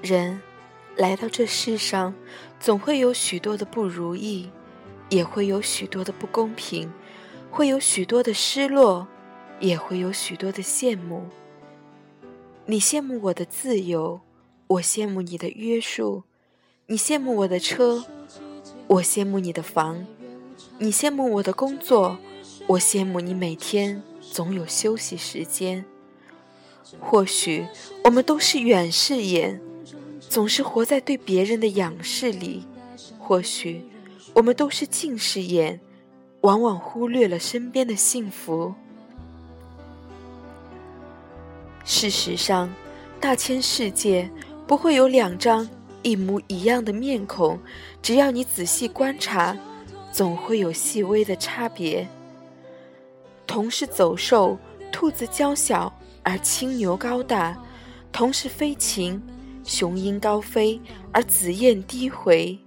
人来到这世上，总会有许多的不如意，也会有许多的不公平，会有许多的失落，也会有许多的羡慕。你羡慕我的自由，我羡慕你的约束；你羡慕我的车，我羡慕你的房；你羡慕我的工作，我羡慕你每天总有休息时间。或许我们都是远视眼，总是活在对别人的仰视里；或许我们都是近视眼，往往忽略了身边的幸福。事实上，大千世界不会有两张一模一样的面孔，只要你仔细观察，总会有细微的差别。同是走兽，兔子娇小。而青牛高大，同是飞禽；雄鹰高飞，而紫燕低回。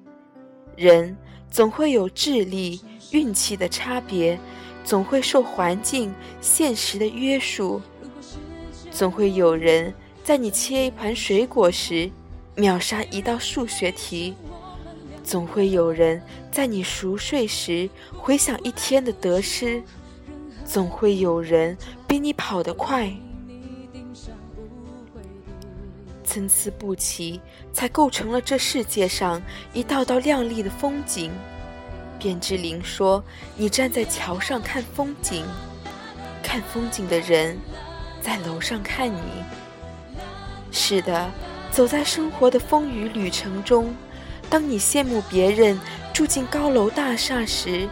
人总会有智力、运气的差别，总会受环境、现实的约束。总会有人在你切一盘水果时，秒杀一道数学题；总会有人在你熟睡时，回想一天的得失；总会有人比你跑得快。参差不齐，才构成了这世界上一道道亮丽的风景。卞之琳说：“你站在桥上看风景，看风景的人在楼上看你。”是的，走在生活的风雨旅程中，当你羡慕别人住进高楼大厦时，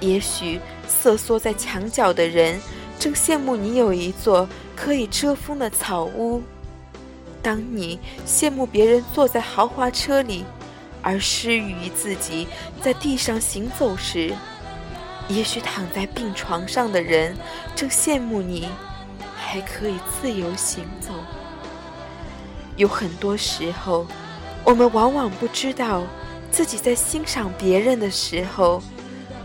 也许瑟缩在墙角的人正羡慕你有一座可以遮风的草屋。当你羡慕别人坐在豪华车里，而失语于自己在地上行走时，也许躺在病床上的人正羡慕你还可以自由行走。有很多时候，我们往往不知道自己在欣赏别人的时候，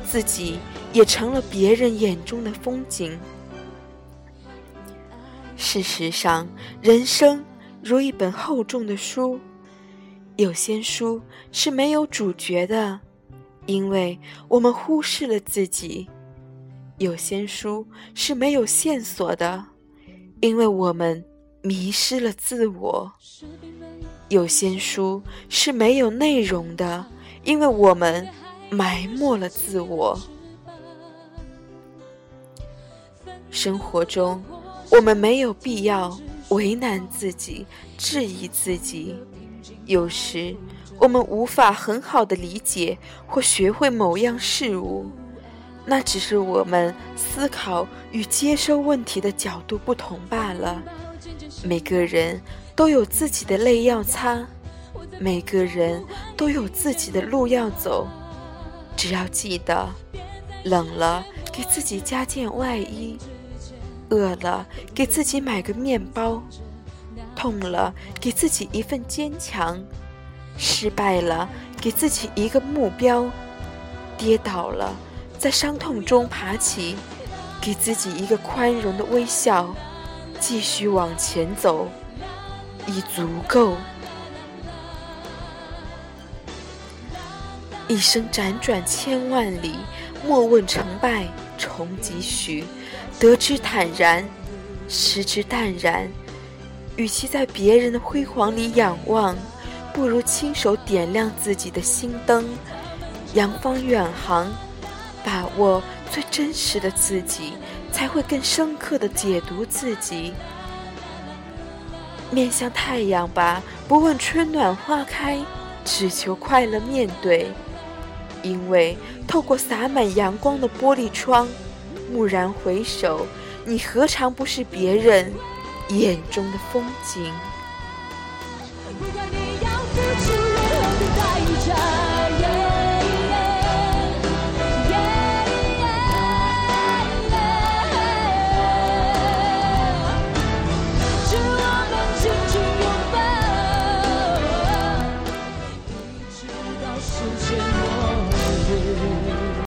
自己也成了别人眼中的风景。事实上，人生。如一本厚重的书，有些书是没有主角的，因为我们忽视了自己；有些书是没有线索的，因为我们迷失了自我；有些书是没有内容的，因为我们埋没了自我。生活中，我们没有必要。为难自己，质疑自己。有时，我们无法很好的理解或学会某样事物，那只是我们思考与接收问题的角度不同罢了。每个人都有自己的泪要擦，每个人都有自己的路要走。只要记得，冷了给自己加件外衣。饿了，给自己买个面包；痛了，给自己一份坚强；失败了，给自己一个目标；跌倒了，在伤痛中爬起，给自己一个宽容的微笑，继续往前走，已足够。一生辗转千万里，莫问成败重几许。得之坦然，失之淡然。与其在别人的辉煌里仰望，不如亲手点亮自己的心灯，扬帆远航，把握最真实的自己，才会更深刻的解读自己。面向太阳吧，不问春暖花开，只求快乐面对。因为透过洒满阳光的玻璃窗。蓦然回首，你何尝不是别人眼中的风景？